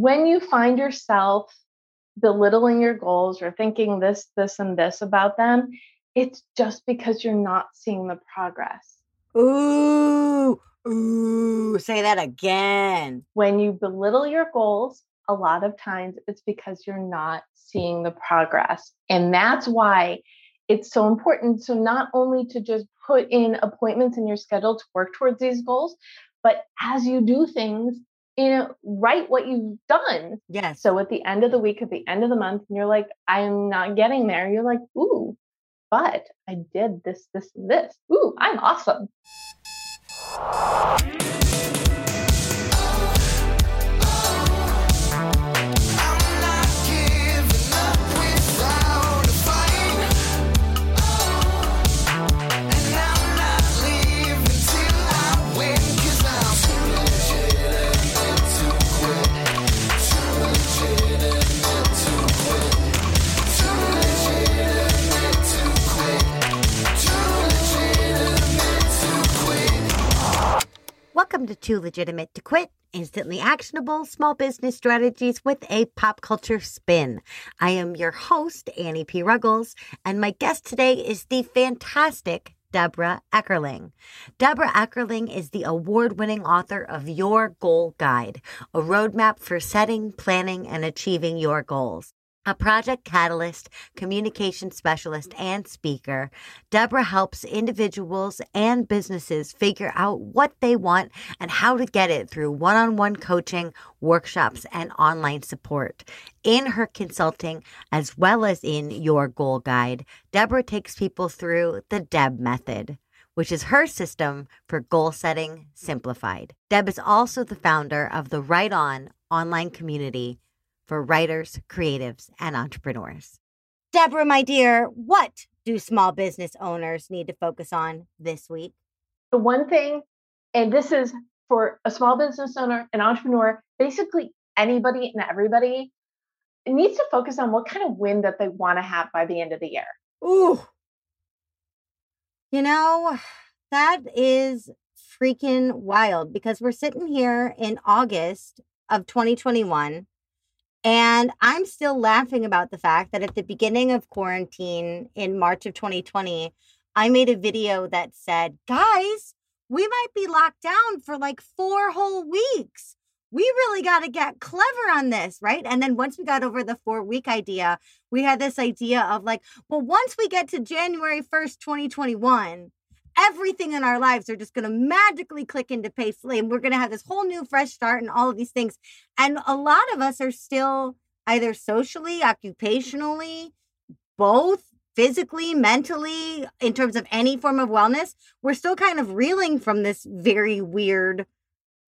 when you find yourself belittling your goals or thinking this, this, and this about them, it's just because you're not seeing the progress. Ooh, ooh, say that again. When you belittle your goals, a lot of times it's because you're not seeing the progress. And that's why it's so important. So, not only to just put in appointments in your schedule to work towards these goals, but as you do things, you know, write what you've done. Yes. So at the end of the week, at the end of the month, and you're like, I'm not getting there. You're like, ooh, but I did this, this, this. Ooh, I'm awesome. Welcome to Too Legitimate to Quit, instantly actionable small business strategies with a pop culture spin. I am your host, Annie P. Ruggles, and my guest today is the fantastic Debra Eckerling. Debra Eckerling is the award winning author of Your Goal Guide, a roadmap for setting, planning, and achieving your goals. A project catalyst, communication specialist, and speaker, Debra helps individuals and businesses figure out what they want and how to get it through one on one coaching, workshops, and online support. In her consulting, as well as in Your Goal Guide, Debra takes people through the DEB method which is her system for goal setting simplified. Deb is also the founder of the Write On online community for writers, creatives, and entrepreneurs. Debra, my dear, what do small business owners need to focus on this week? The one thing, and this is for a small business owner, an entrepreneur, basically anybody and everybody needs to focus on what kind of win that they want to have by the end of the year. Ooh. You know, that is freaking wild because we're sitting here in August of 2021 and I'm still laughing about the fact that at the beginning of quarantine in March of 2020, I made a video that said, guys, we might be locked down for like four whole weeks. We really got to get clever on this, right? And then once we got over the four week idea, we had this idea of like, well, once we get to January 1st, 2021, everything in our lives are just going to magically click into Paisley and we're going to have this whole new fresh start and all of these things. And a lot of us are still either socially, occupationally, both physically, mentally, in terms of any form of wellness, we're still kind of reeling from this very weird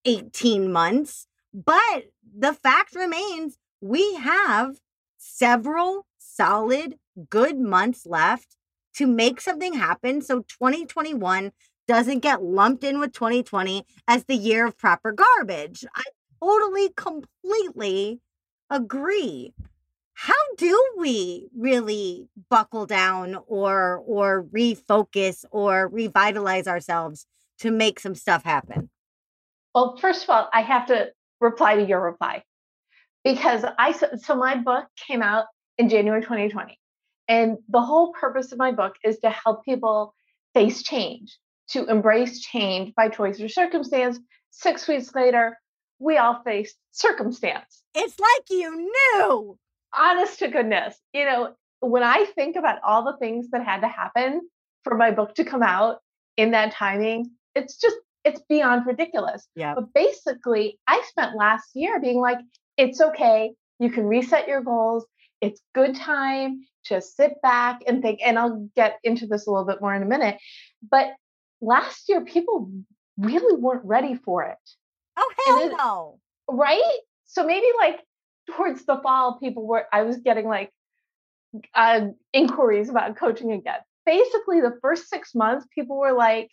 18 months. But the fact remains we have several solid, good months left to make something happen so 2021 doesn't get lumped in with 2020 as the year of proper garbage. I totally, completely agree. How do we really buckle down or or refocus or revitalize ourselves to make some stuff happen? Well, first of all, I have to reply to your reply because I so my book came out in January 2020. And the whole purpose of my book is to help people face change, to embrace change by choice or circumstance. Six weeks later, we all faced circumstance. It's like you knew. Honest to goodness. You know, when I think about all the things that had to happen for my book to come out in that timing, it's just, it's beyond ridiculous. Yeah. But basically, I spent last year being like, it's okay. You can reset your goals it's good time to sit back and think and i'll get into this a little bit more in a minute but last year people really weren't ready for it. Oh hell no. Right? So maybe like towards the fall people were i was getting like uh, inquiries about coaching again. Basically the first six months people were like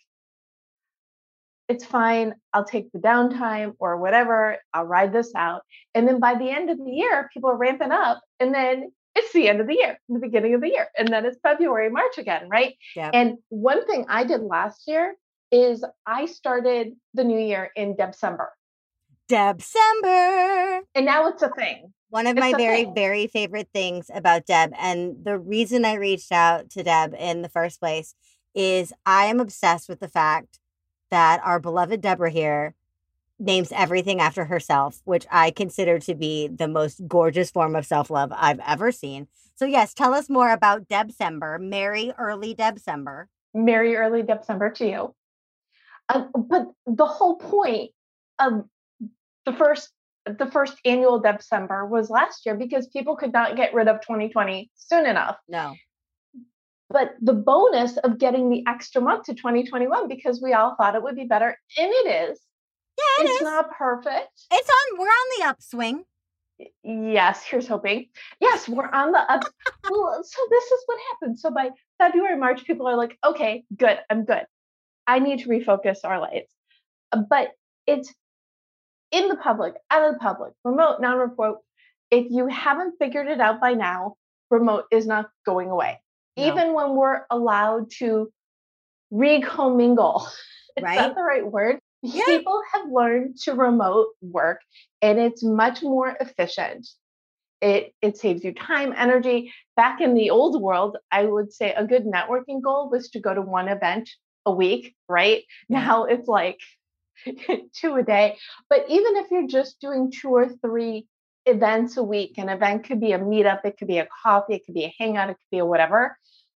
it's fine. I'll take the downtime or whatever. I'll ride this out. And then by the end of the year, people are ramping up. And then it's the end of the year, the beginning of the year. And then it's February, March again, right? Yep. And one thing I did last year is I started the new year in December. December. And now it's a thing. One of It's my very, thing. very favorite things about Deb, and the reason I reached out to Deb in the first place is I am obsessed with the fact that our beloved Debra here names everything after herself, which I consider to be the most gorgeous form of self love I've ever seen. So, yes, tell us more about Debsember, Merry Early Debsember. Merry early Debsember to you. Um, but the whole point of the first the first annual Debsember was last year because people could not get rid of 2020 soon enough. No. But the bonus of getting the extra month to 2021 because we all thought it would be better, and it is. Yeah, it it's is. not perfect. It's on, we're on the upswing. Yes, here's hoping. Yes, we're on the up. well, so this is what happened. So by February, March, people are like, okay, good, I'm good. I need to refocus our lights. Uh, But it's in the public, out of the public, remote, non remote. If you haven't figured it out by now, remote is not going away. No. Even when we're allowed to recommingle, is Right. that the right word? Yeah. People have learned to remote work and it's much more efficient. It it saves you time, energy. Back in the old world, I would say a good networking goal was to go to one event a week, right? Now it's like two a day. But even if you're just doing two or three events a week, an event could be a meetup, it could be a coffee, it could be a hangout, it could be a whatever.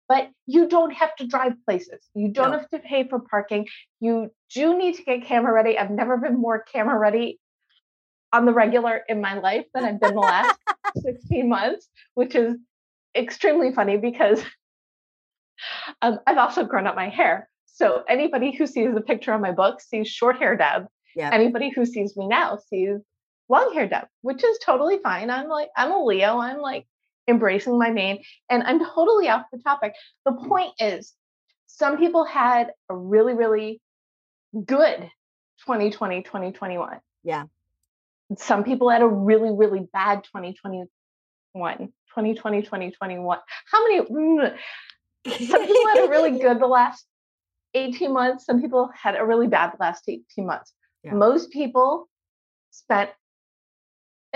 But you don't have to drive places. You don't No. have to pay for parking. You do need to get camera ready. I've never been more camera ready on the regular in my life than I've been the last 16 months, which is extremely funny because um, I've also grown up my hair. So anybody who sees the picture on my book sees short hair Deb. Yeah. Anybody who sees me now sees long hair Deb, which is totally fine. I'm like, I'm a Leo. I'm like embracing my mane and I'm totally off the topic. The point is, some people had a really, really good 2020, 2021. Yeah. Some people had a really, really bad 2021, 2020, 2021. How many? mm, some people had a really good the last 18 months. Some people had a really bad the last 18 months. Yeah. Most people spent,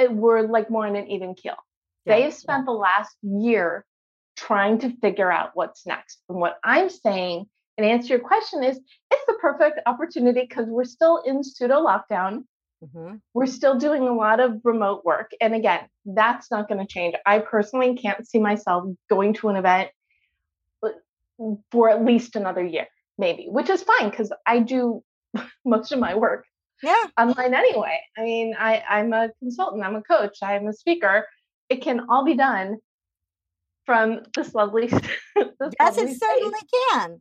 were like more in an even keel. Yeah, They've spent the last year trying to figure out what's next. And what I'm saying, and answer your question, is it's the perfect opportunity because we're still in pseudo lockdown. Mhm. We're still doing a lot of remote work. And again, that's not going to change. I personally can't see myself going to an event uh, for at least another year, maybe, which is fine because I do most of my work Yeah. online anyway. I mean, I, I'm a consultant, I'm a coach, I'm a speaker. It can all be done from this lovely, this Yes, lovely it space. certainly can.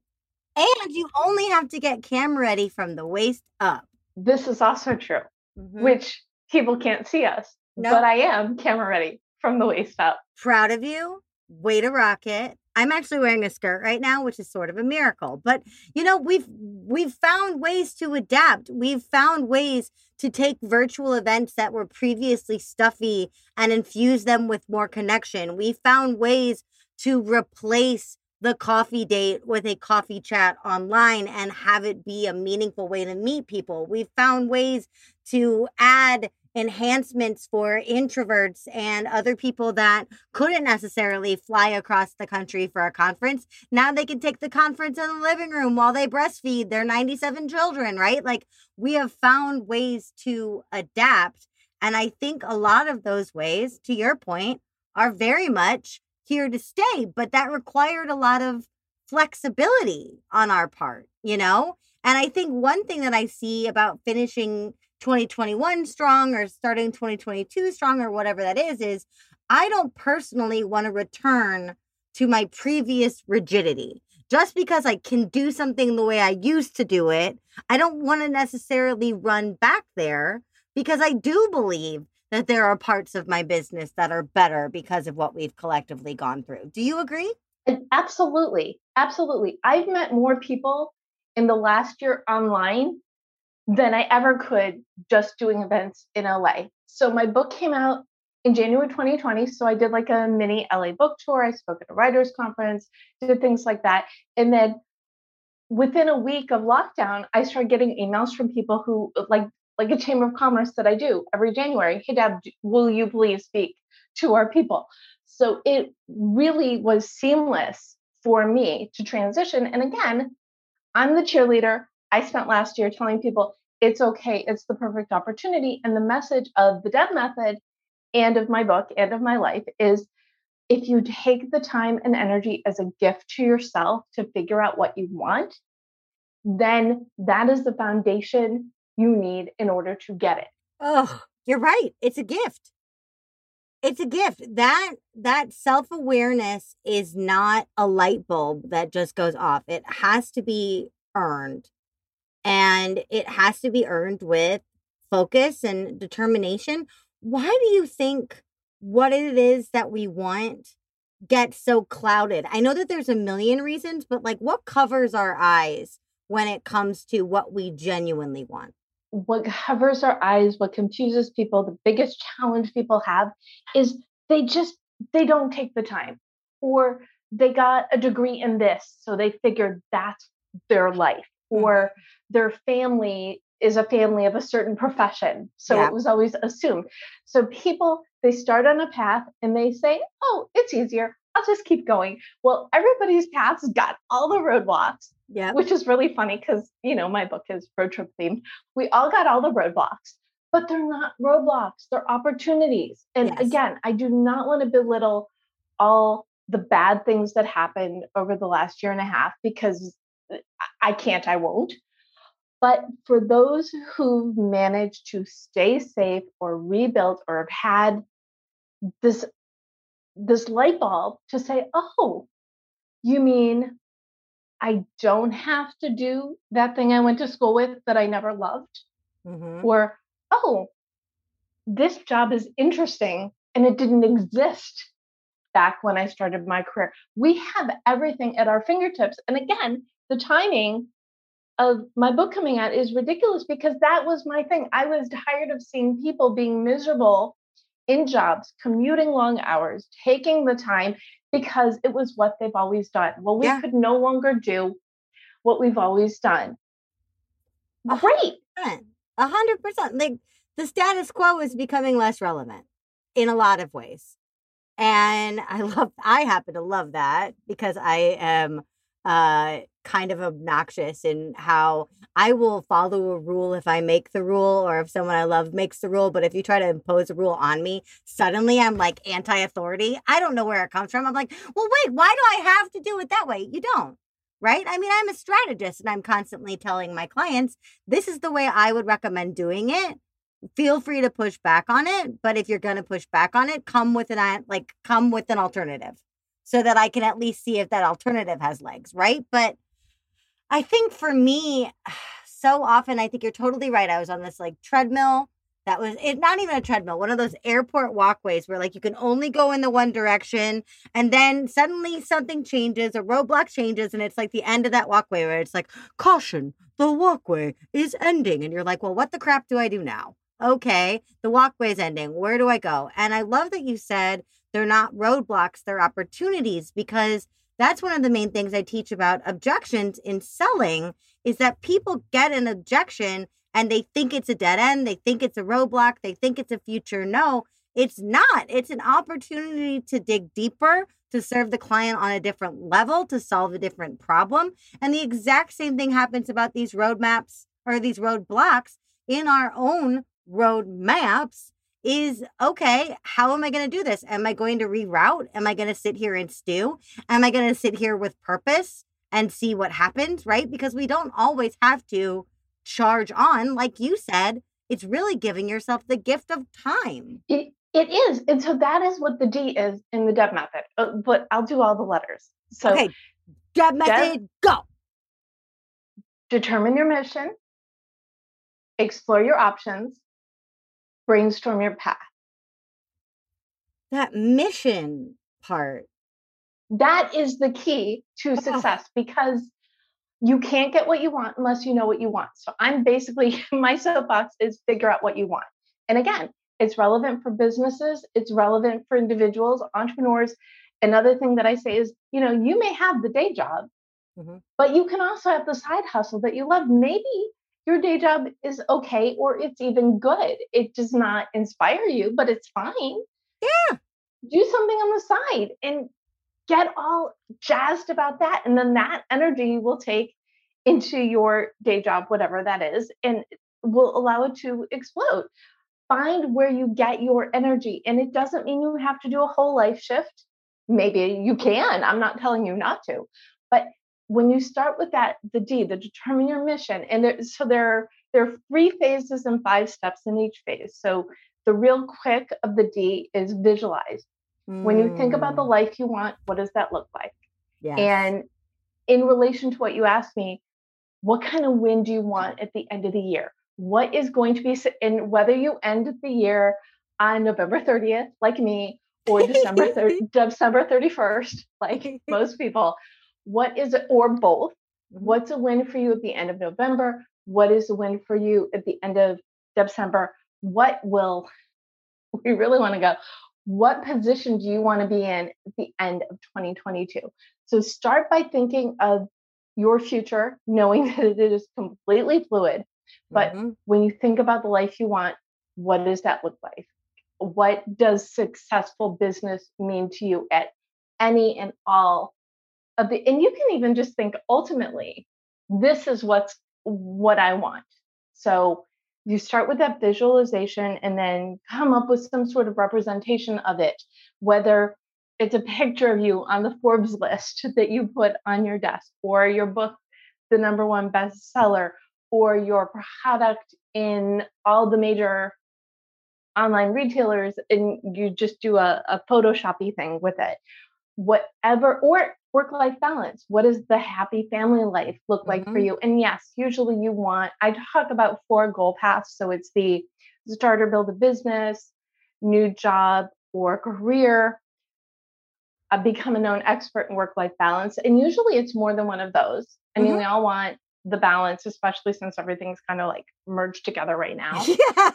And you only have to get camera ready from the waist up. This is also true, Mhm. which people can't see us, No. but I am camera ready from the waist up. Proud of you. Way to rock it. I'm actually wearing a skirt right now, which is sort of a miracle. But you know, we've we've found ways to adapt. We've found ways to take virtual events that were previously stuffy and infuse them with more connection. We found ways to replace the coffee date with a coffee chat online and have it be a meaningful way to meet people. We've found ways to add enhancements for introverts and other people that couldn't necessarily fly across the country for a conference. Now they can take the conference in the living room while they breastfeed their 97 children, right? Like we have found ways to adapt. And I think a lot of those ways, to your point, are very much here to stay, but that required a lot of flexibility on our part, you know? And I think one thing that I see about finishing 2021 strong or starting 2022 strong or whatever that is, is I don't personally want to return to my previous rigidity. Just because I can do something the way I used to do it, I don't want to necessarily run back there because I do believe that there are parts of my business that are better because of what we've collectively gone through. Do you agree? Absolutely, absolutely. I've met more people in the last year online than I ever could just doing events in LA. So my book came out in January 2020. So I did like a mini LA book tour. I spoke at a writers conference, did things like that. And then within a week of lockdown, I started getting emails from people who like like a chamber of commerce that I do every January. Hey, Deb, will you please speak to our people? So it really was seamless for me to transition. And again, I'm the cheerleader. I spent last year telling people it's okay, it's the perfect opportunity. And the message of the Deb method and of my book and of my life is if you take the time and energy as a gift to yourself to figure out what you want, then that is the foundation you need in order to get it. Oh, you're right. It's a gift. It's a gift. That that self-awareness is not a light bulb that just goes off. It has to be earned. And it has to be earned with focus and determination. Why do you think what it is that we want gets so clouded? I know that there's a million reasons, but like what covers our eyes when it comes to what we genuinely want? What covers our eyes, what confuses people, the biggest challenge people have is they just they don't take the time or they got a degree in this so they figured that's their life. Mm. or their family is a family of a certain profession so yeah. it was always assumed so people they start on a path and they say oh it's easier I'll just keep going. Well, everybody's paths got all the roadblocks. Yeah. Which is really funny because, you know, my book is road trip themed. We all got all the roadblocks, but they're not roadblocks, they're opportunities. And yes. again, I do not want to belittle all the bad things that happened over the last year and a half because I can't, I won't. But for those who've managed to stay safe or rebuild or have had this this light bulb to say, oh, you mean I don't have to do that thing I went to school with that I never loved? Mm-hmm. Or, oh, this job is interesting and it didn't exist back when I started my career. We have everything at our fingertips. And again, the timing of my book coming out is ridiculous because that was my thing. I was tired of seeing people being miserable in jobs, commuting long hours, taking the time because it was what they've always done. Well, we yeah. could no longer do what we've always done. Great. A hundred percent. Like the status quo is becoming less relevant in a lot of ways. And I love I happen to love that because I am uh kind of obnoxious in how I will follow a rule if I make the rule or if someone I love makes the rule. But if you try to impose a rule on me, suddenly I'm like anti authority. I don't know where it comes from. I'm like, well, wait, why do I have to do it that way? You don't. Right. I mean, I'm a strategist and I'm constantly telling my clients, this is the way I would recommend doing it. Feel free to push back on it. But if you're going to push back on it, come with an, like, come with an alternative so that I can at least see if that alternative has legs. Right. But I think for me, so often, I think you're totally right. I was on this like treadmill that was it not even a treadmill one of those airport walkways where like you can only go in the one direction and then suddenly something changes a roadblock changes and it's like the end of that walkway where it's like caution the walkway is ending and you're like well what the crap do i do now okay the walkway is ending where do i go and i love that you said they're not roadblocks they're opportunities because that's one of the main things I teach about objections in selling is that people get an objection and they think it's a dead end, they think it's a roadblock, they think it's a future no. It's not. It's an opportunity to dig deeper, to serve the client on a different level, to solve a different problem. And the exact same thing happens about these roadmaps or these roadblocks in our own roadmaps is okay, how am I going to do this? Am I going to reroute? Am I going to sit here and stew? Am I going to sit here with purpose and see what happens? Right? Because we don't always have to charge on. Like you said, it's really giving yourself the gift of time. It, it is. And so that is what the D is in the Deb method. Uh, but I'll do all the letters. So, okay, Deb method, Deb, go. Determine your mission, explore your options, brainstorm your path. That mission part. That is the key to success because you can't get what you want unless you know what you want. So I'm basically my soapbox is figure out what you want. And again, it's relevant for businesses, it's relevant for individuals, entrepreneurs. Another thing that I say is, you know, you may have the day job, mm-hmm. but you can also have the side hustle that you love. Maybe your day job is okay or it's even good. It does not inspire you, but it's fine. Yeah. Do something on the side and get all jazzed about that. And then that energy will take into your day job, whatever that is, and will allow it to explode. Find where you get your energy. And it doesn't mean you have to do a whole life shift. Maybe you can. I'm not telling you not to. But when you start with that, the D, the determine your mission, and there, so there, are, there are three phases and five steps in each phase. So the real quick of the D is visualize. Mm. When you think about the mm. life you want, what does that look like? Yes. And in relation to what you asked me, what kind of win do you want at the end of the year? What is going to be, and whether you end the year on November 30th, like me, or December 30, December 31st, like most people, what is it, or both? Mm-hmm. What's a win for you at the end of November? What is a win for you at the end of December? What will we really want to go? What position do you want to be in at the end of 2022? So start by thinking of your future, knowing that it is completely fluid. But mm-hmm. when you think about the life you want, what does that look like? What does successful business mean to you at any and all of the, and you can even just think ultimately, this is what's what I want. So you start with that visualization and then come up with some sort of representation of it, whether it's a picture of you on the Forbes list that you put on your desk, or your book, the number one bestseller, or your product in all the major online retailers, and you just do a, a photoshoppy thing with it. Whatever, or work life balance. What does the happy family life look like mm-hmm. for you? And yes, usually you want, I talk about four goal paths. So it's the start or build a business, new job or career, uh, become a known expert in work life balance. And usually it's more than one of those. I mean, mm-hmm. we all want the balance, especially since everything's kind of like merged together right now. Yeah.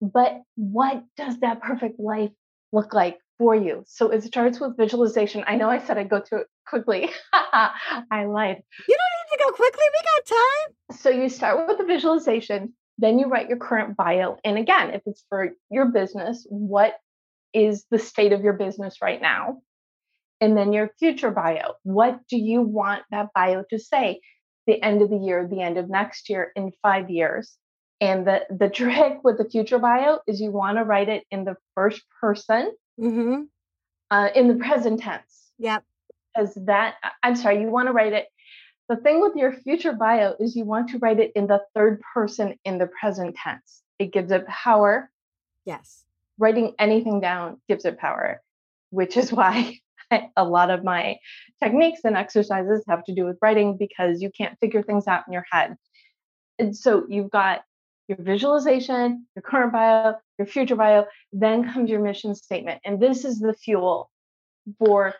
But what does that perfect life look like for you? So it starts with visualization. I know I said I'd go through it quickly. I lied. You don't need to go quickly. We got time. So you start with the visualization, then you write your current bio. And again, if it's for your business, what is the state of your business right now? And then your future bio. What do you want that bio to say? The end of the year, the end of next year, in five years. And the, the trick with the future bio is you want to write it in the first person, mm-hmm. uh, in the present tense. Yep. Because that, I'm sorry, you want to write it. The thing with your future bio is you want to write it in the third person in the present tense. It gives it power. Yes. Writing anything down gives it power, which is why a lot of my techniques and exercises have to do with writing because you can't figure things out in your head. And so you've got your visualization, your current bio, your future bio, then comes your mission statement. And this is the fuel for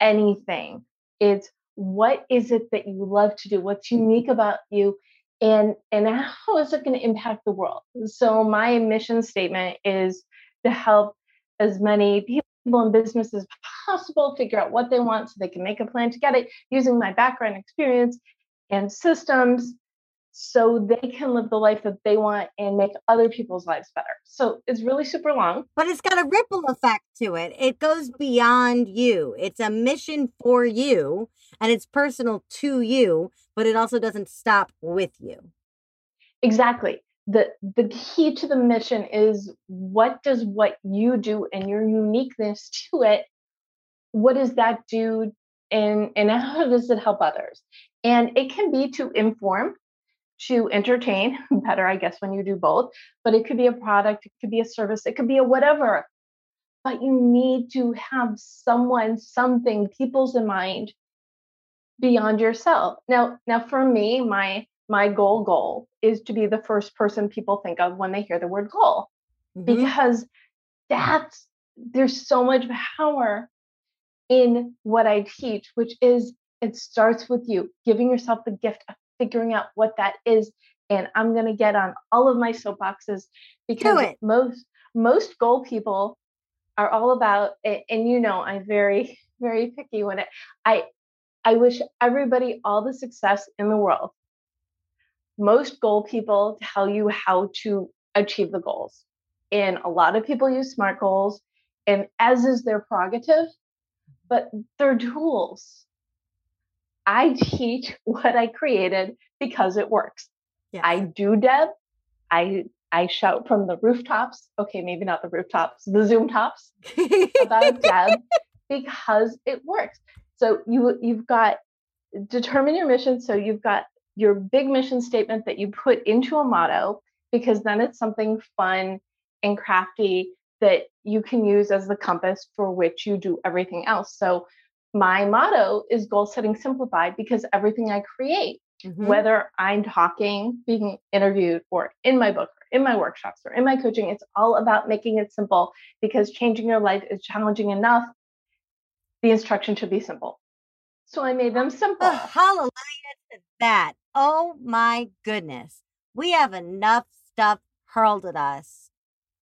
anything. It's what is it that you love to do? What's unique about you? And, and how is it going to impact the world? So my mission statement is to help as many people in business as possible figure out what they want so they can make a plan to get it using my background experience and systems so they can live the life that they want and make other people's lives better. So it's really super long. But it's got a ripple effect to it. It goes beyond you. It's a mission for you and it's personal to you, but it also doesn't stop with you. Exactly. The the key to the mission is what does what you do and your uniqueness to it, what does that do and and how does it help others? And it can be to inform to entertain better i guess when you do both but it could be a product it could be a service it could be a whatever but you need to have someone something people's in mind beyond yourself now now for me my my goal goal is to be the first person people think of when they hear the word goal mm-hmm. because that's there's so much power in what i teach which is it starts with you giving yourself the gift of figuring out what that is. And I'm going to get on all of my soapboxes because most most goal people are all about and you know I'm very very picky when it I I wish everybody all the success in the world. most goal people tell you how to achieve the goals. And a lot of people use SMART goals, and as is their prerogative, but they're tools. I teach what I created because it works. Yes. I do Deb. I I shout from the rooftops. Okay, maybe not the rooftops, the Zoom tops about Deb because it works. So you you've got determine your mission. So you've got your big mission statement that you put into a motto because then it's something fun and crafty that you can use as the compass for which you do everything else. So my motto is goal setting simplified because everything I create, mm-hmm. whether I'm talking, being interviewed, or in my book, or in my workshops, or in my coaching, it's all about making it simple because changing your life is challenging enough. The instruction should be simple. So I made them simple. Oh, hallelujah to that. Oh my goodness. We have enough stuff hurled at us.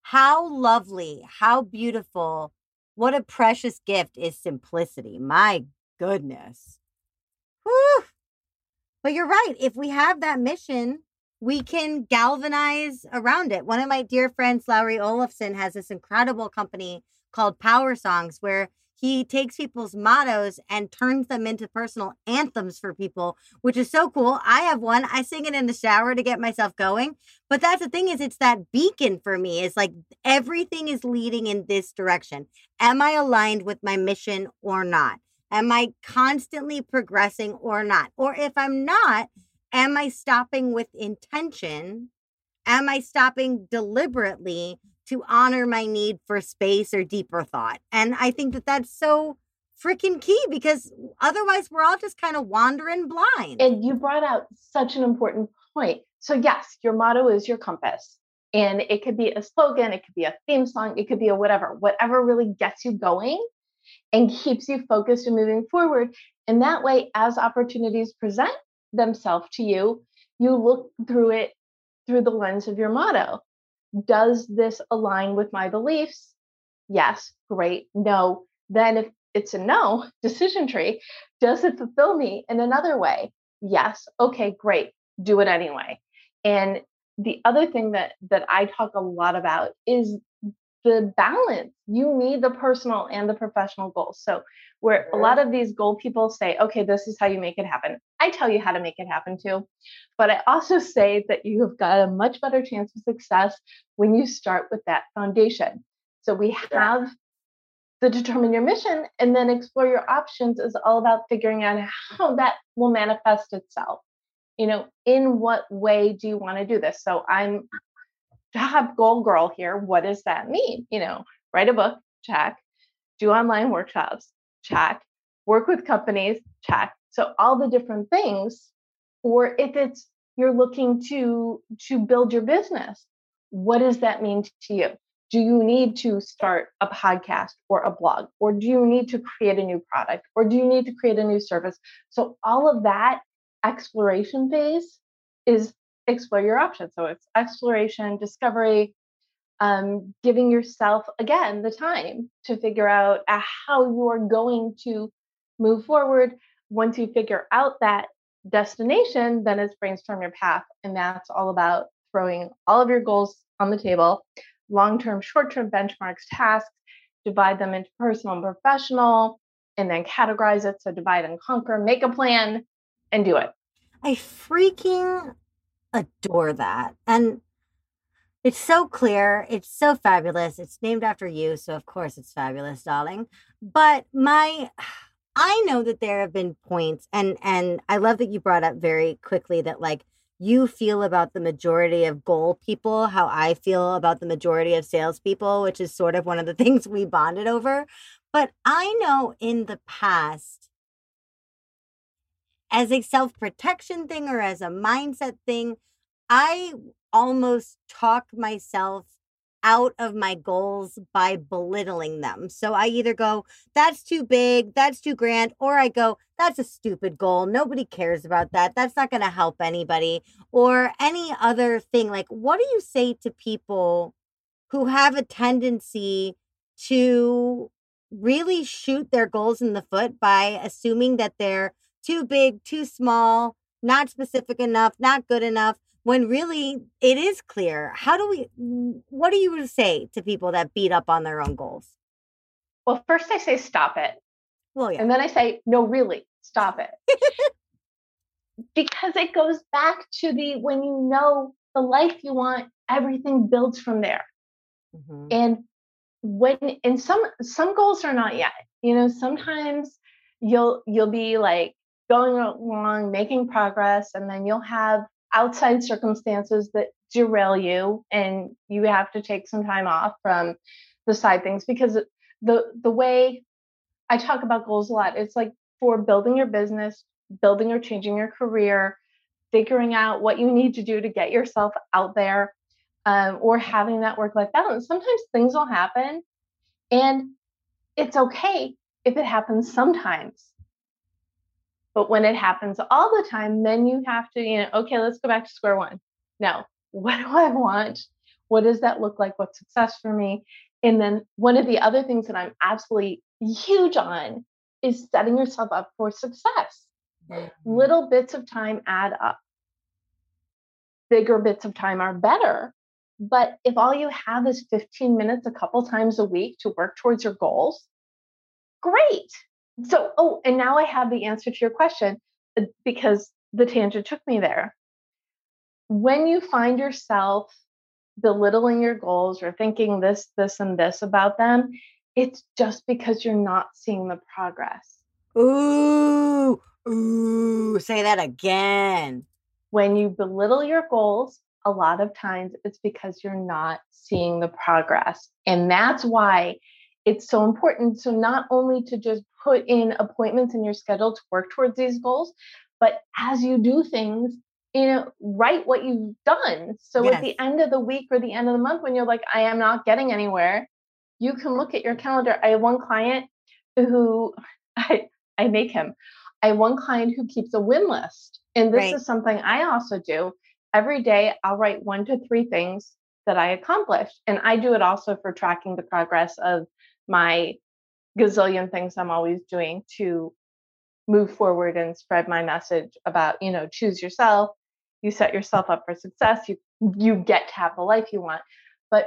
How lovely, how beautiful what a precious gift is simplicity. My goodness. Whew. But you're right. If we have that mission, we can galvanize around it. One of my dear friends, Lowry Olafson, has this incredible company called Power Songs where he takes people's mottos and turns them into personal anthems for people, which is so cool. I have one. I sing it in the shower to get myself going. But that's the thing is it's that beacon for me. It's like everything is leading in this direction. Am I aligned with my mission or not? Am I constantly progressing or not? Or if I'm not, am I stopping with intention? Am I stopping deliberately to honor my need for space or deeper thought. And I think that that's so freaking key because otherwise we're all just kind of wandering blind. And you brought out such an important point. So, yes, your motto is your compass. And it could be a slogan, it could be a theme song, it could be a whatever, whatever really gets you going and keeps you focused and moving forward. And that way, as opportunities present themselves to you, you look through it through the lens of your motto does this align with my beliefs? Yes, great. No. Then if it's a no decision tree, does it fulfill me in another way? Yes. Okay, great. Do it anyway. And the other thing that that I talk a lot about is the balance. You need the personal and the professional goals. So, where a lot of these goal people say, okay, this is how you make it happen. I tell you how to make it happen too. But I also say that you've got a much better chance of success when you start with that foundation. So, we have the determine your mission and then explore your options is all about figuring out how that will manifest itself. You know, in what way do you want to do this? So, I'm job goal girl here. What does that mean? You know, write a book, check, do online workshops, check, work with companies, check. So all the different things. Or if it's you're looking to to build your business, what does that mean to you? Do you need to start a podcast or a blog? Or do you need to create a new product? Or do you need to create a new service? So all of that exploration phase is explore your options. So it's exploration, discovery, um, giving yourself again the time to figure out uh, how you are going to move forward. Once you figure out that destination, then it's brainstorm your path. And that's all about throwing all of your goals on the table, long term, short term benchmarks, tasks, divide them into personal and professional, and then categorize it. So divide and conquer, make a plan, and do it. I freaking adore that. And it's so clear. It's so fabulous. It's named after you. So, of course, it's fabulous, darling. But my. I know that there have been points, and and I love that you brought up very quickly that like you feel about the majority of goal people, how I feel about the majority of salespeople, which is sort of one of the things we bonded over. But I know in the past, as a self protection thing or as a mindset thing, I almost talk myself out of my goals by belittling them. So I either go, that's too big, that's too grand, or I go, that's a stupid goal. Nobody cares about that. That's not going to help anybody, or any other thing. Like, what do you say to people who have a tendency to really shoot their goals in the foot by assuming that they're too big, too small, not specific enough, not good enough, when really it is clear. How do we, what do you say to people that beat up on their own goals? Well, first I say stop it. Well, yeah. And then I say, no, really, stop it. because it goes back to the when you know the life you want, everything builds from there. Mm-hmm. And when and some some goals are not yet. You know, sometimes you'll you'll be like going along, making progress, and then you'll have outside circumstances that derail you and you have to take some time off from the side things because the the way I talk about goals a lot, it's like for building your business, building or changing your career, figuring out what you need to do to get yourself out there, um, or having that work life balance. Sometimes things will happen, and it's okay if it happens sometimes. But when it happens all the time, then you have to, you know, okay, let's go back to square one. Now, what do I want? What does that look like? What's success for me? And then one of the other things that I'm absolutely huge on is setting yourself up for success. Mm-hmm. Little bits of time add up. Bigger bits of time are better. But if all you have is 15 minutes a couple times a week to work towards your goals, great. So, oh, and now I have the answer to your question uh, because the tangent took me there. When you find yourself belittling your goals or thinking this, this, and this about them, it's just because you're not seeing the progress. Ooh, ooh, say that again. When you belittle your goals, a lot of times it's because you're not seeing the progress. And that's why it's so important. So, not only to just put in appointments in your schedule to work towards these goals, but as you do things, you know, write what you've done. So yes. at the end of the week or the end of the month, when you're like, I am not getting anywhere, you can look at your calendar. I have one client who I I make him. I have one client who keeps a win list. And this right. is something I also do. Every day I'll write one to three things that I accomplished. And I do it also for tracking the progress of my gazillion things I'm always doing to move forward and spread my message about, you know, choose yourself, you set yourself up for success, you you get to have the life you want. But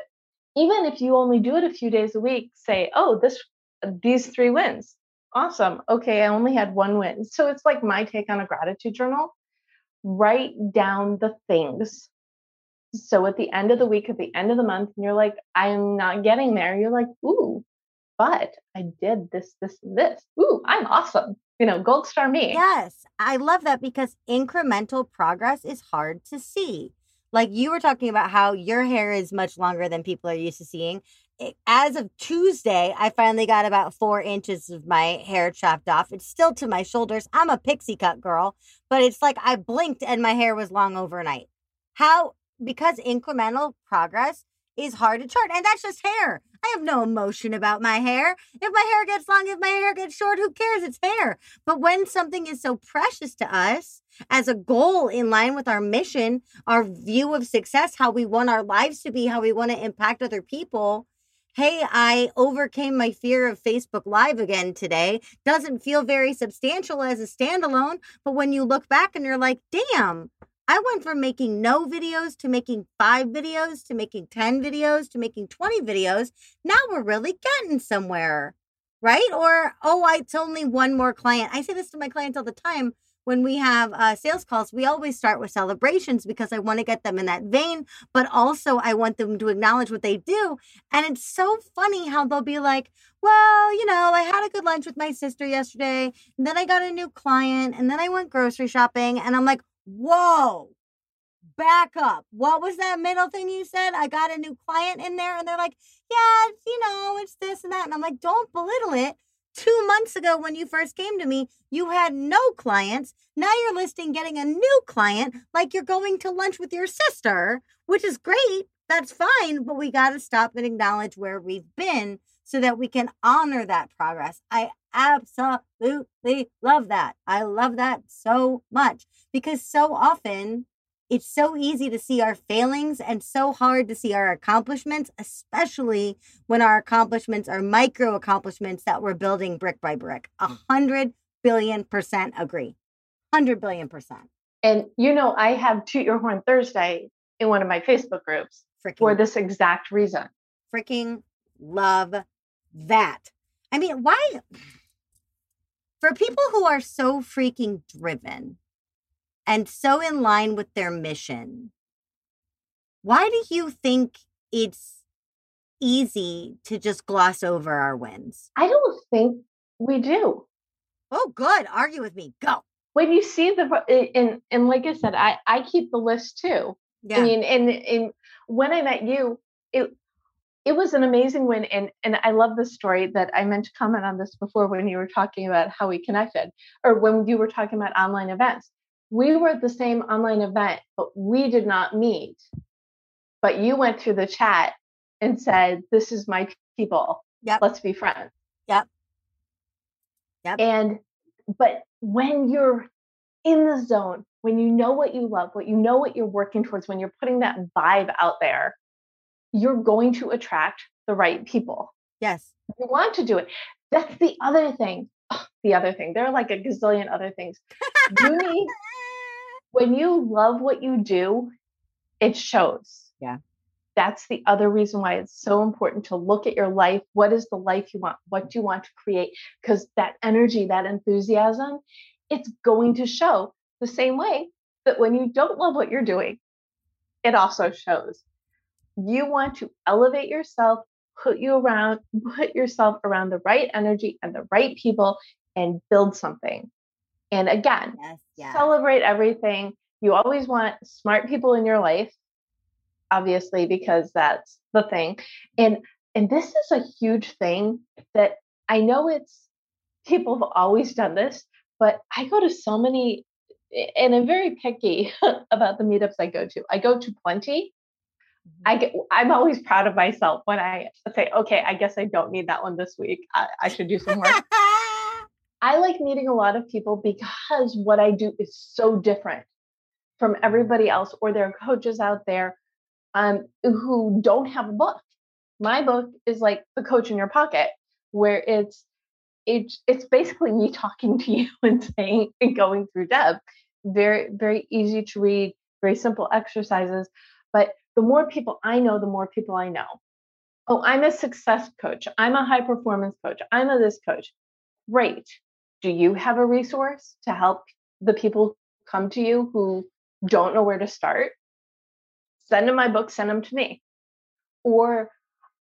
even if you only do it a few days a week, say, oh, this these three wins. Awesome. Okay, I only had one win. So it's like my take on a gratitude journal. Write down the things. So at the end of the week, at the end of the month, and you're like, I'm not getting there, you're like, ooh, but I did this, this, this. Ooh, I'm awesome. You know, gold star me. Yes, I love that because incremental progress is hard to see. Like you were talking about how your hair is much longer than people are used to seeing. As of Tuesday, I finally got about four inches of my hair chopped off. It's still to my shoulders. I'm a pixie cut girl, but it's like I blinked and my hair was long overnight. How? Because incremental progress is hard to chart, and that's just hair. I have no emotion about my hair. If my hair gets long, if my hair gets short, who cares? It's hair. But when something is so precious to us as a goal in line with our mission, our view of success, how we want our lives to be, how we want to impact other people, hey, I overcame my fear of Facebook Live again today. Doesn't feel very substantial as a standalone, but when you look back and you're like, damn, I went from making no videos to making five videos to making 10 videos to making 20 videos. Now we're really getting somewhere, right? Or, oh, it's only one more client. I say this to my clients all the time when we have uh, sales calls, we always start with celebrations because I want to get them in that vein, but also I want them to acknowledge what they do. And it's so funny how they'll be like, well, you know, I had a good lunch with my sister yesterday, and then I got a new client, and then I went grocery shopping. And I'm like, whoa, back up. What was that middle thing you said? I got a new client in there, and they're like, yeah, you know, it's this and that. And I'm like, don't belittle it. Two months ago, when you first came to me, you had no clients. Now you're listing getting a new client like you're going to lunch with your sister, which is great. That's fine. But we got to stop and acknowledge where we've been so that we can honor that progress. I absolutely love that. I love that so much because so often it's so easy to see our failings and so hard to see our accomplishments, especially when our accomplishments are micro accomplishments that we're building brick by brick. A mm. hundred billion percent agree. Hundred billion percent. And you know, I have Toot Your Horn Thursday in one of my Facebook groups Freaking for this exact reason. freaking love that. I mean, why? For people who are so freaking driven and so in line with their mission, why do you think it's easy to just gloss over our wins? I don't think we do. Oh, good. Argue with me. Go. When you see the and and like I said, I I keep the list too. Yeah. I mean, and and when I met you, it it was an amazing win, and and I love the story that I meant to comment on this before when you were talking about how we connected, or when you were talking about online events. We were at the same online event, but we did not meet. But you went through the chat and said, "This is my people. Yep. Let's be friends." Yep. Yep. And but when you're in the zone, when you know what you love, what you know what you're working towards, when you're putting that vibe out there, you're going to attract the right people. yes. You want to do it. That's the other thing. Ugh, the other thing. There are like a gazillion other things. You need when you love what you do, it shows. Yeah. That's the other reason why it's so important to look at your life. What is the life you want? What do you want to create? Because that energy, that enthusiasm, it's going to show the same way that when you don't love what you're doing, it also shows. You want to elevate yourself, put you around, put yourself around the right energy and the right people and build something. And again, Yes. Yeah. celebrate everything. You always want smart people in your life, obviously, because that's the thing. And and this is a huge thing that I know it's people have always done this, but I go to so many and I'm very picky about the meetups I go to. I go to plenty. Mhm. I get I'm always proud of myself when I say, okay, I guess I don't need that one this week. I, I should do some work. I like meeting a lot of people because what I do is so different from everybody else, or there are coaches out there um, who don't have a book. My book is like the coach in your pocket, where it's it's it's basically me talking to you and saying and going through Deb. Very very easy to read, very simple exercises. But the more people I know, the more people I know. Oh, I'm a success coach. I'm a high performance coach. I'm a this coach. Great do you have a resource to help the people come to you who don't know where to start? Send them my book, send them to me. Or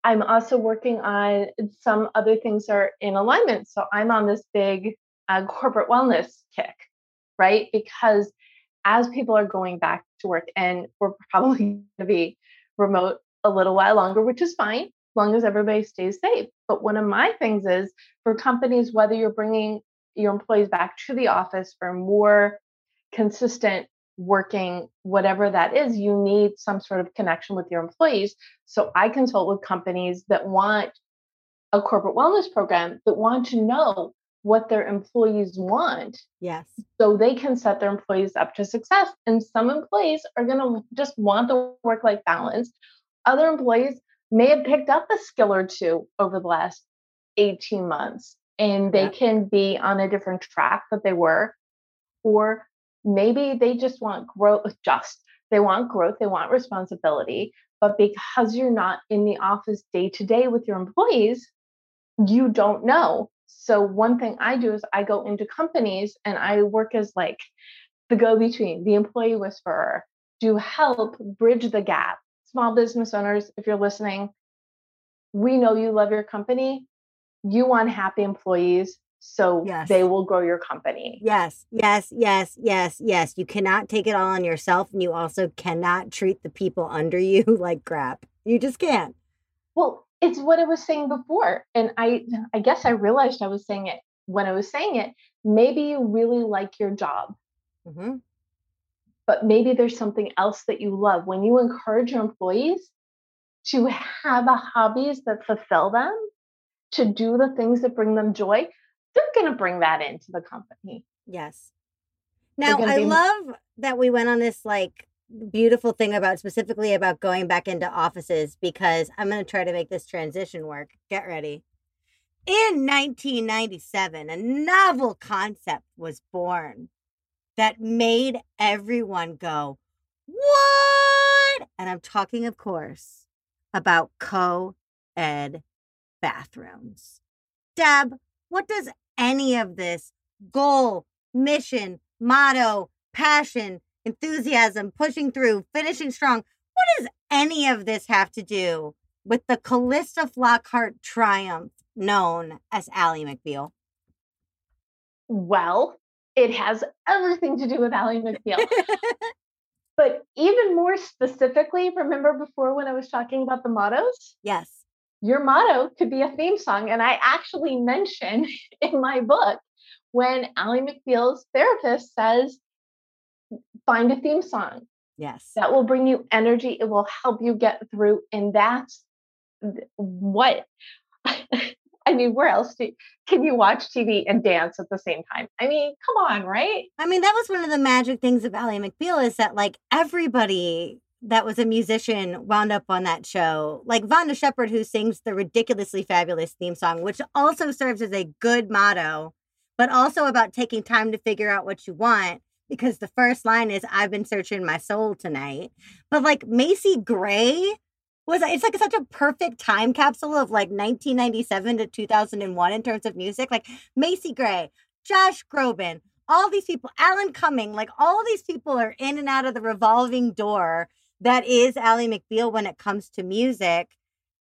I'm also working on some other things that are in alignment. So I'm on this big uh, corporate wellness kick, right? Because as people are going back to work, and we're probably going to be remote a little while longer, which is fine, as long as everybody stays safe. But one of my things is for companies, whether you're bringing your employees back to the office for more consistent working, whatever that is, you need some sort of connection with your employees. So I consult with companies that want a corporate wellness program, that want to know what their employees want yes. so they can set their employees up to success. And some employees are going to just want the work life balance. Other employees may have picked up a skill or two over the last 18 months and they Yeah. can be on a different track that they were. Or maybe they just want growth, just they want growth, they want responsibility. But because you're not in the office day to day with your employees, you don't know. So one thing I do is I go into companies and I work as like the go-between, the employee whisperer, to help bridge the gap. Small business owners, if you're listening, we know you love your company. You want happy employees, so Yes. they will grow your company. Yes, yes, yes, yes, yes. You cannot take it all on yourself, and you also cannot treat the people under you like crap. You just can't. Well, it's what I was saying before. And I I guess I realized I was saying it when I was saying it. Maybe you really like your job, hmm but maybe there's something else that you love. When you encourage your employees to have a hobbies that fulfill them, to do the things that bring them joy, they're going to bring that into the company. Yes. Now, I be- love that we went on this like beautiful thing about specifically about going back into offices because I'm going to try to make this transition work. Get ready. In 1997, a novel concept was born that made everyone go, What? And I'm talking, of course, about co ed bathrooms. Deb, what does any of this goal, mission, motto, passion, enthusiasm, pushing through, finishing strong, what does any of this have to do with the Calista Flockhart triumph known as Ally McBeal? Well, it has everything to do with Ally McBeal. but even more specifically, remember before when I was talking about the mottos? Yes. Your motto could be a theme song. And I actually mention in my book when Ally McBeal's therapist says, find a theme song. Yes. That will bring you energy. It will help you get through. And that's what I mean, where else do, can you watch TV and dance at the same time? I mean, come on, right? I mean, that was one of the magic things of Ally McBeal is that like everybody that was a musician wound up on that show. Like Vonda Shepard, who sings the ridiculously fabulous theme song, which also serves as a good motto, but also about taking time to figure out what you want. Because the first line is, I've been searching my soul tonight. But like Macy Gray, was it's like such a perfect time capsule of like 1997 to 2001 in terms of music. Like Macy Gray, Josh Groban, all these people, Alan Cumming, like all these people are in and out of the revolving door that is Ally McBeal when it comes to music.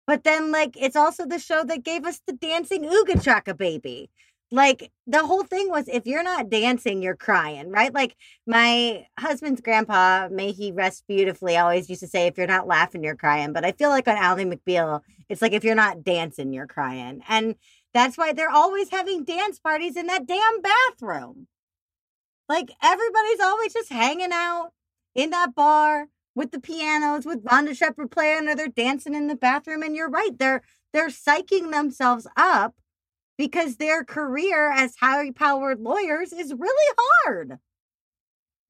But then, like, it's also the show that gave us the dancing Ooga Chaka baby like the whole thing was if you're not dancing you're crying right? Like my husband's grandpa may he rest beautifully always used to say if you're not laughing you're crying. But i feel like on ally mcbeal it's like if you're not dancing you're crying. And that's why they're always having dance parties in that damn bathroom. Like everybody's always just hanging out in that bar with the pianos with Vonda Shepard playing or they're dancing in the bathroom. And you're right they're they're psyching themselves up because their career as high powered lawyers is really hard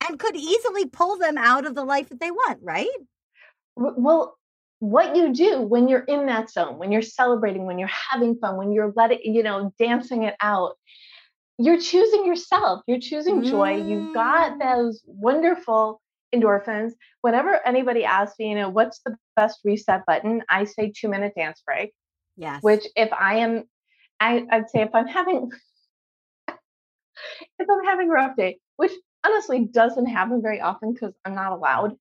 and could easily pull them out of the life that they want, right? Well, what you do when you're in that zone, when you're celebrating, when you're having fun, when you're letting, you know, dancing it out, you're choosing yourself, you're choosing joy. You've got mm. those wonderful endorphins. Whenever anybody asks me, you know, what's the best reset button, I say two minute dance break. Yes. Which, if I am I, I'd say if I'm having if I'm having a rough day, which honestly doesn't happen very often because I'm not allowed.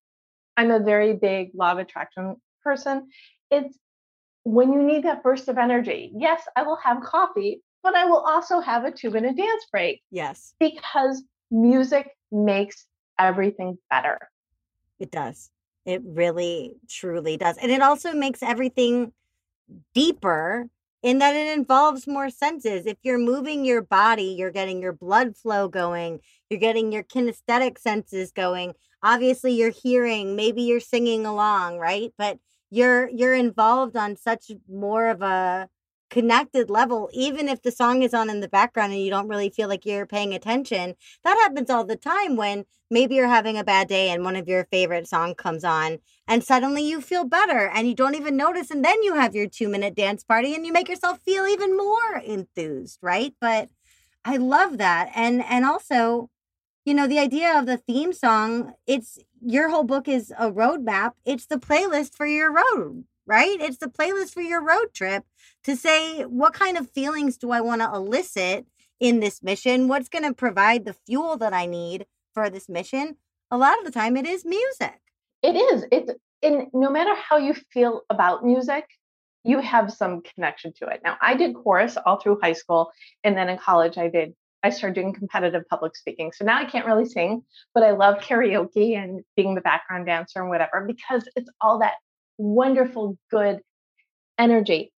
I'm a very big law of attraction person. It's when you need that burst of energy. Yes, I will have coffee, but I will also have a two minute dance break. Yes. Because music makes everything better. It does. It really, truly does. And it also makes everything deeper in that it involves more senses. If you're moving your body, you're getting your blood flow going, you're getting your kinesthetic senses going. Obviously, you're hearing, maybe you're singing along, right? But you're you're involved on such more of a connected level even if the song is on in the background and you don't really feel like you're paying attention that happens all the time when maybe you're having a bad day and one of your favorite song comes on and suddenly you feel better and you don't even notice and then you have your 2 minute dance party and you make yourself feel even more enthused right? But i love that and and also you know the idea of the theme song it's your whole book is a roadmap it's the playlist for your road right? It's the playlist for your road trip to say, what kind of feelings do I want to elicit in this mission? What's going to provide the fuel that I need for this mission? A lot of the time, it is music. It is. It's, in no matter how you feel about music, you have some connection to it. Now, I did chorus all through high school, and then in college, I did. I started doing competitive public speaking. So now I can't really sing, but I love karaoke and being the background dancer and whatever because it's all that wonderful, good energy.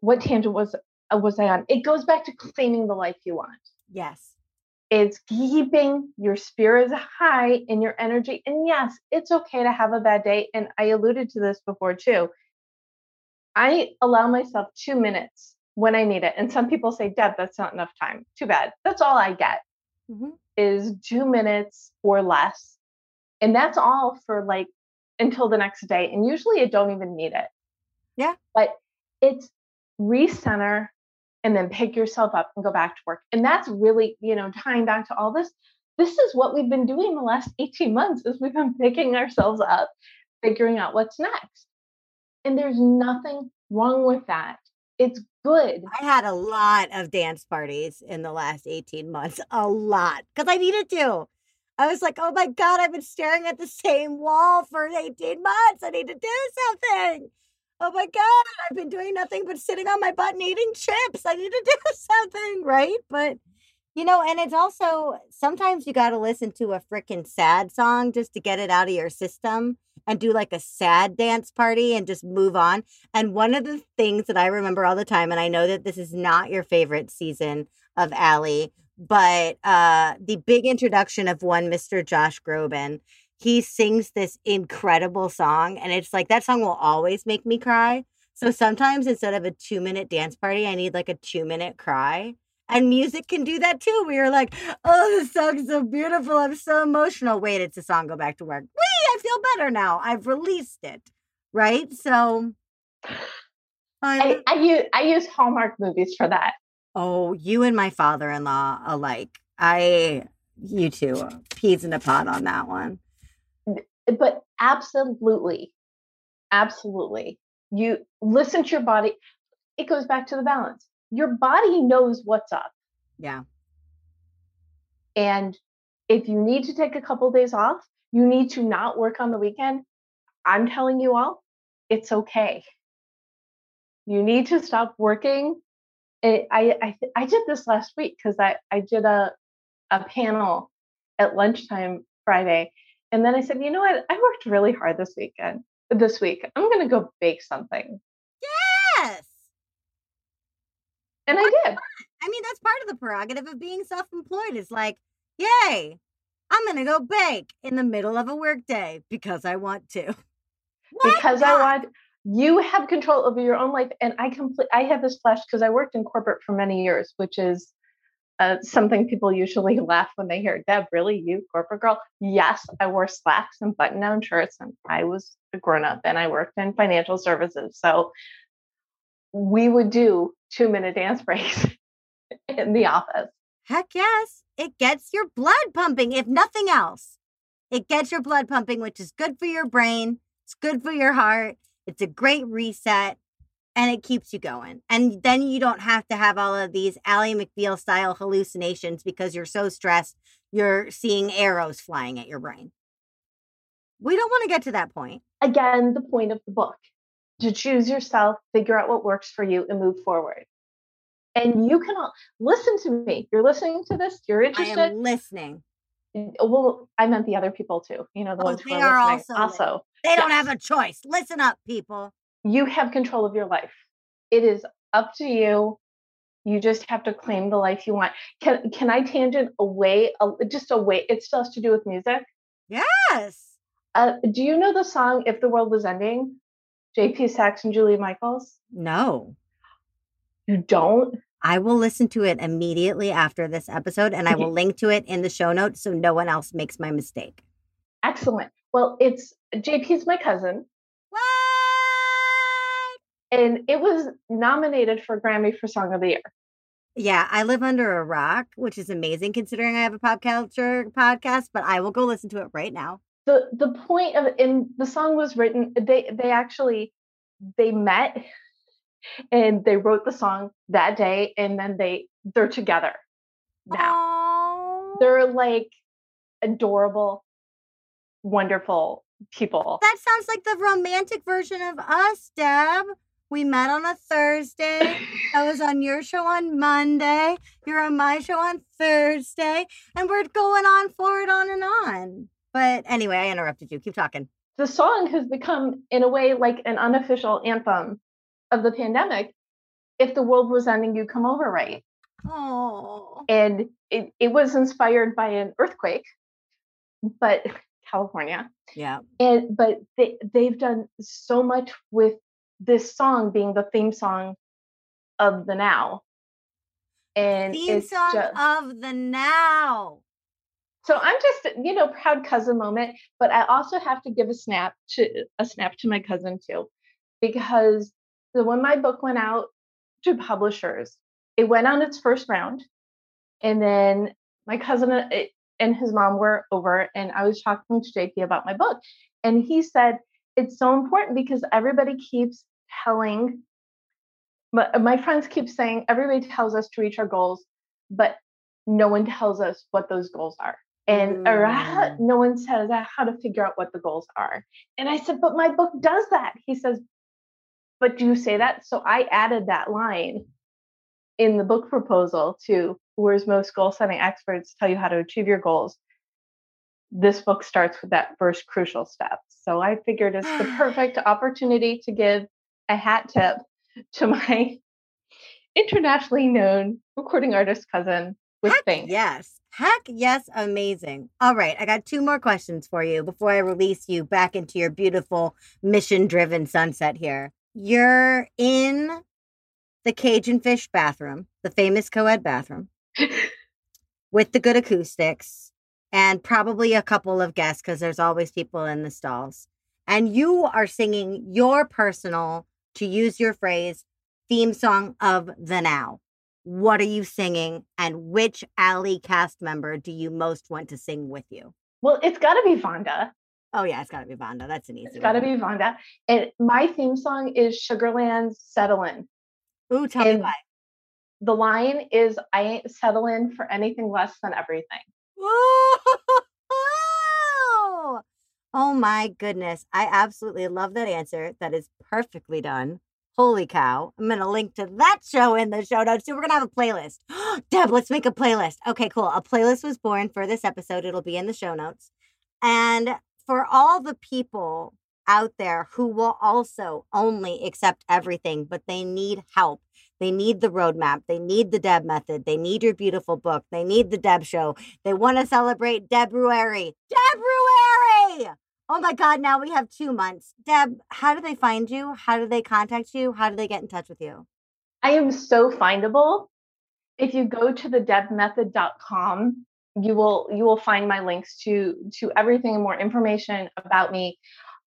What tangent was uh, was I on? It goes back to claiming the life you want. Yes. It's keeping your spirits high and your energy. And yes, it's okay to have a bad day. And I alluded to this before too. I allow myself two minutes when I need it. And some people say, Deb, that's not enough time. Too bad. That's all I get mm-hmm. is two minutes or less. And that's all for like until the next day. And usually I don't even need it. Yeah. But it's recenter and then pick yourself up and go back to work. And that's really, you know, tying back to all this, this is what we've been doing the last 18 months is we've been picking ourselves up, figuring out what's next. And there's nothing wrong with that. It's good. I had a lot of dance parties in the last 18 months, a lot, because I needed to. I was like, oh my God, I've been staring at the same wall for 18 months. I need to do something. Oh my God, I've been doing nothing but sitting on my butt and eating chips. I need to do something, right? But, you know, and it's also sometimes you got to listen to a freaking sad song just to get it out of your system and do like a sad dance party and just move on. And one of the things that I remember all the time, and I know that this is not your favorite season of Ally, but uh the big introduction of one Mr. Josh Groban, he sings this incredible song, and it's like that song will always make me cry. So sometimes instead of a two minute dance party, I need like a two minute cry. And music can do that too. We are like, oh, this song's so beautiful. I'm so emotional. Wait, it's a song. Go back to work. Wee, I feel better now. I've released it. Right. So I, I, use I use Hallmark movies for that. Oh, you and my father in law alike. I you two, peas in a pot on that one. But absolutely, absolutely. You listen to your body. It goes back to the balance your body knows what's up. Yeah. And if you need to take a couple of days off, you need to not work on the weekend. I'm telling you all, it's okay. You need to stop working. I I I did this last week because I I did a a panel at lunchtime Friday, and then I said, you know what? I worked really hard this weekend. This week, I'm going to go bake something. Yes. And I did. I mean, that's part of the prerogative of being self employed. Is like, yay, I'm going to go bake in the middle of a workday because I want to. Because? I want you have control over your own life. And I complete, I have this flash because I worked in corporate for many years, which is uh, something people usually laugh when they hear Deb, really, you corporate girl? Yes, I wore slacks and button down shirts, and I was a grown up and I worked in financial services. So we would do two minute dance breaks in the office. Heck yes. It gets your blood pumping, if nothing else. It gets your blood pumping, which is good for your brain. It's good for your heart. It's a great reset and it keeps you going. And then you don't have to have all of these Ally McBeal style hallucinations because you're so stressed, you're seeing arrows flying at your brain. We don't want to get to that point. Again, the point of the book to choose yourself, figure out what works for you, and move forward. And you can all, listen to me. You're listening to this. You're interested. I am listening. Well, I meant the other people too. You know, the oh, ones who are, are. Also, also they yes. don't have a choice. Listen up, people. You have control of your life. It is up to you. You just have to claim the life you want. Can can I tangent away? Just away. It still has to do with music. Yes. Uh, do you know the song "If the World Was Ending"? JP Saxe and Julia Michaels? No. You don't? I will listen to it immediately after this episode and I will link to it in the show notes so no one else makes my mistake. Excellent. Well, it's JP's my cousin. What? And it was nominated for Grammy for Song of the Year. Yeah, I live under a rock, which is amazing considering I have a pop culture podcast, but I will go listen to it right now the the point of and the song was written they they actually they met and they wrote the song that day and then they they're together now. Aww. they're like adorable wonderful people. That sounds like the romantic version of us deb. We met on a thursday. I was on your show on monday. You're on my show on thursday. And we're going on forward on and on. But anyway, I interrupted you. Keep talking. The song has become, in a way, like an unofficial anthem of the pandemic. If the world was ending, you come over, right? Oh. And it, it was inspired by an earthquake, but California. Yeah. And but they they've done so much with this song being the theme song of the now. And theme song just, of the now. So I'm just, you know, proud cousin moment, but I also have to give a snap to a snap to my cousin too, because the, when my book went out to publishers, it went on its first round, and then my cousin uh, and his mom were over, and I was talking to JP about my book, and he said it's so important because everybody keeps telling, but my friends keep saying everybody tells us to reach our goals, but no one tells us what those goals are and or how, Mm. no one says how to figure out what the goals are and i said but my book does that he says but do you say that so i added that line in the book proposal to whereas most goal setting experts tell you how to achieve your goals this book starts with that first crucial step so i figured it's the perfect opportunity to give a hat tip to my internationally known recording artist cousin with Heck yes. Heck yes, amazing. All right, I got two more questions for you before I release you back into your beautiful mission driven sunset here. You're in the Cage & Fish bathroom, the famous co ed bathroom, with the good acoustics and probably a couple of guests because there's always people in the stalls. And you are singing your personal, to use your phrase, theme song of the now what are you singing and which Ally cast member do you most want to sing with you well it's got to be vonda oh yeah it's got to be Vonda. that's an easy one. It's got to be Vonda. And my theme song is Sugarland's Settlin'. ooh tell me why The line is I ain't settling for anything less than everything. Whoa! oh my goodness i absolutely love that answer that is perfectly done Holy cow. I'm going to link to that show in the show notes. too. we're going to have a playlist. Deb, let's make a playlist. Okay, cool. A playlist was born for this episode. It'll be in the show notes. And for all the people out there who will also only accept everything, but they need help. They need the roadmap. They need the Deb method. They need your beautiful book. They need the Deb show. They want to celebrate Debruary. Debruary! Oh my God, now we have two months. Deb, how do they find you? How do they contact you? How do they get in touch with you? I am so findable. If you go to the debmethod.com, you will you will find my links to to everything and more information about me.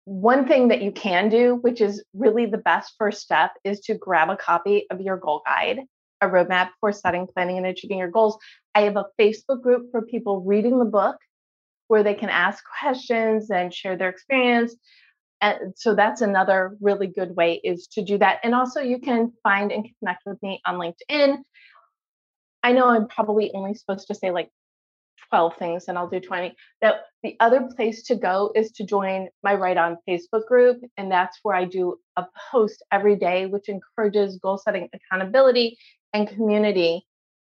One thing that you can do, which is really the best first step, is to grab a copy of your goal guide, a roadmap for setting, planning, and achieving your goals. I have a Facebook group for people reading the book where they can ask questions and share their experience. And so that's another really good way is to do that. And also you can find and connect with me on LinkedIn. I know I'm probably only supposed to say like 12 things and I'll do 20. That the other place to go is to join my Write On Facebook group. And that's where I do a post every day, which encourages goal setting accountability and community.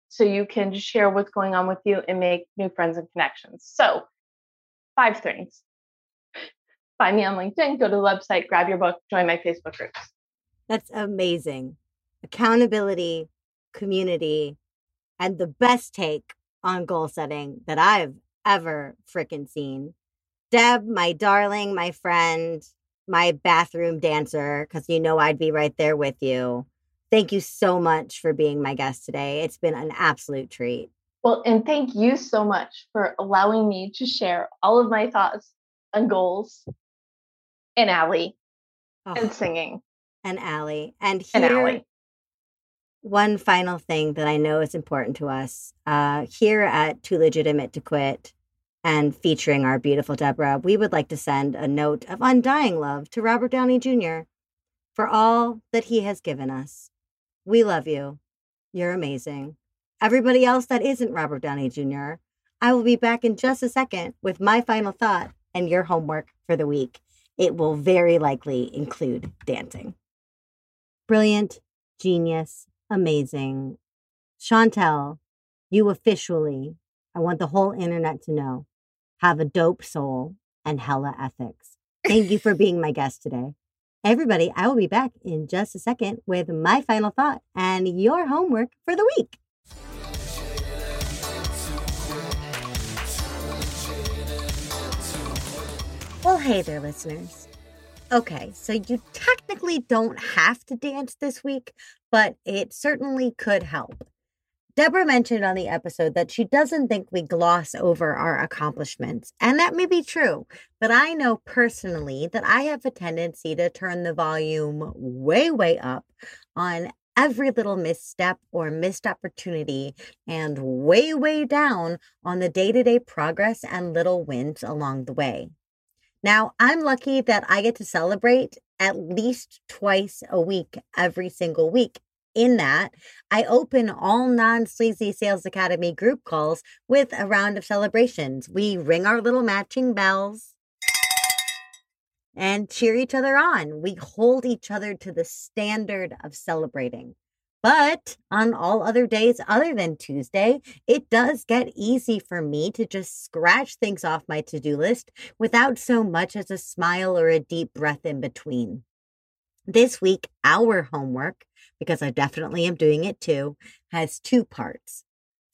So you can share what's going on with you and make new friends and connections. So five things. Find me on LinkedIn, go to the website, grab your book, join my Facebook groups. That's amazing. Accountability, community, and the best take on goal setting that I've ever freaking seen. Deb, my darling, my friend, my bathroom dancer, because you know I'd be right there with you. Thank you so much for being my guest today. It's been an absolute treat. Well, and thank you so much for allowing me to share all of my thoughts and goals and Ally Oh, and singing and Ally. And and here, Ally. One final thing that I know is important to us uh, here at Too Legitimate to Quit and featuring our beautiful Deborah, we would like to send a note of undying love to Robert Downey Jr. for all that he has given us. We love you. You're amazing. Everybody else that isn't Robert Downey Jr., I will be back in just a second with my final thought and your homework for the week. It will very likely include dancing. Brilliant, genius, amazing. Chantel, you officially, I want the whole internet to know, have a dope soul and hella ethics. Thank you for being my guest today. Everybody, I will be back in just a second with my final thought and your homework for the week. Well, hey there, listeners. Okay, so you technically don't have to dance this week, but it certainly could help. Deborah mentioned on the episode that she doesn't think we gloss over our accomplishments, and that may be true, but I know personally that I have a tendency to turn the volume way, way up on every little misstep or missed opportunity and way, way down on the day to day progress and little wins along the way. Now, I'm lucky that I get to celebrate at least twice a week, every single week. In that, I open all non sleazy Sales Academy group calls with a round of celebrations. We ring our little matching bells and cheer each other on. We hold each other to the standard of celebrating. But on all other days other than Tuesday, it does get easy for me to just scratch things off my to do list without so much as a smile or a deep breath in between. This week, our homework, because I definitely am doing it too, has two parts.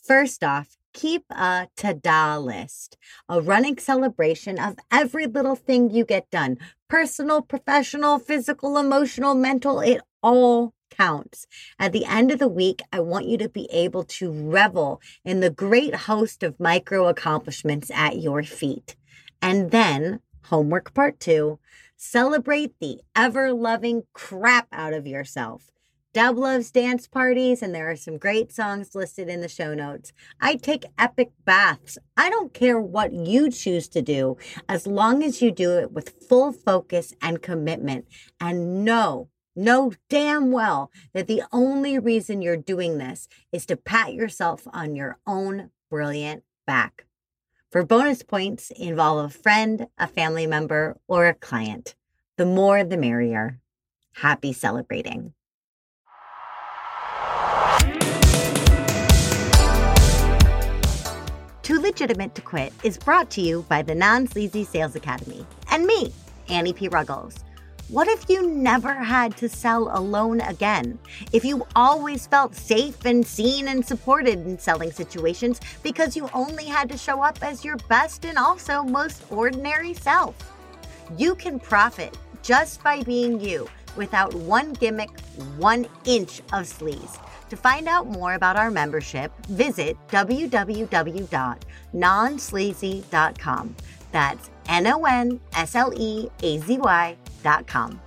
First off, keep a ta-da list, a running celebration of every little thing you get done. Personal, professional, physical, emotional, mental, it all counts. At the end of the week, I want you to be able to revel in the great host of micro accomplishments at your feet. And then, homework part two, celebrate the ever loving crap out of yourself. Deb loves dance parties, and there are some great songs listed in the show notes. I take epic baths. I don't care what you choose to do, as long as you do it with full focus and commitment. And know, know damn well that the only reason you're doing this is to pat yourself on your own brilliant back. For bonus points, involve a friend, a family member, or a client. The more, the merrier. Happy celebrating. Too Legitimate to Quit is brought to you by the Non Sleazy Sales Academy and me, Annie P. Ruggles. What if you never had to sell alone again? If you always felt safe and seen and supported in selling situations because you only had to show up as your best and also most ordinary self? You can profit just by being you without one gimmick, one inch of sleaze. To find out more about our membership, visit www.nonsleazy.com. That's N O N S L E A Z Y.com.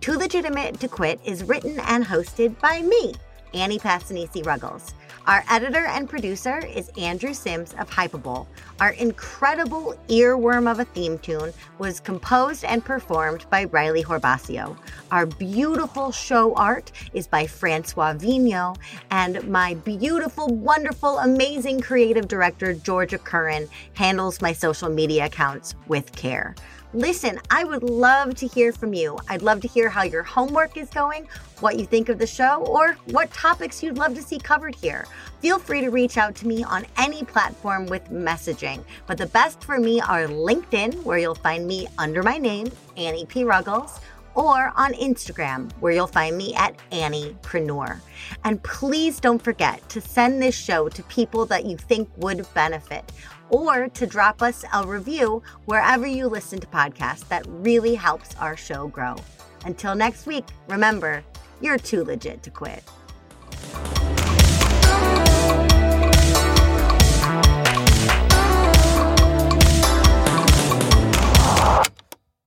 Too Legitimate to Quit is written and hosted by me, Annie Passanisi Ruggles. Our editor and producer is Andrew Sims of Hypable. Our incredible earworm of a theme tune was composed and performed by Riley Horbasio. Our beautiful show art is by Francois Vigno, and my beautiful, wonderful, amazing creative director, Georgia Curran, handles my social media accounts with care. Listen, I would love to hear from you. I'd love to hear how your homework is going, what you think of the show, or what topics you'd love to see covered here. Feel free to reach out to me on any platform with messaging. But the best for me are LinkedIn, where you'll find me under my name, Annie P. Ruggles or on Instagram, where you'll find me at Anniepreneur. And please don't forget to send this show to people that you think would benefit or to drop us a review wherever you listen to podcasts. That really helps our show grow. Until next week, remember, you're too legit to quit.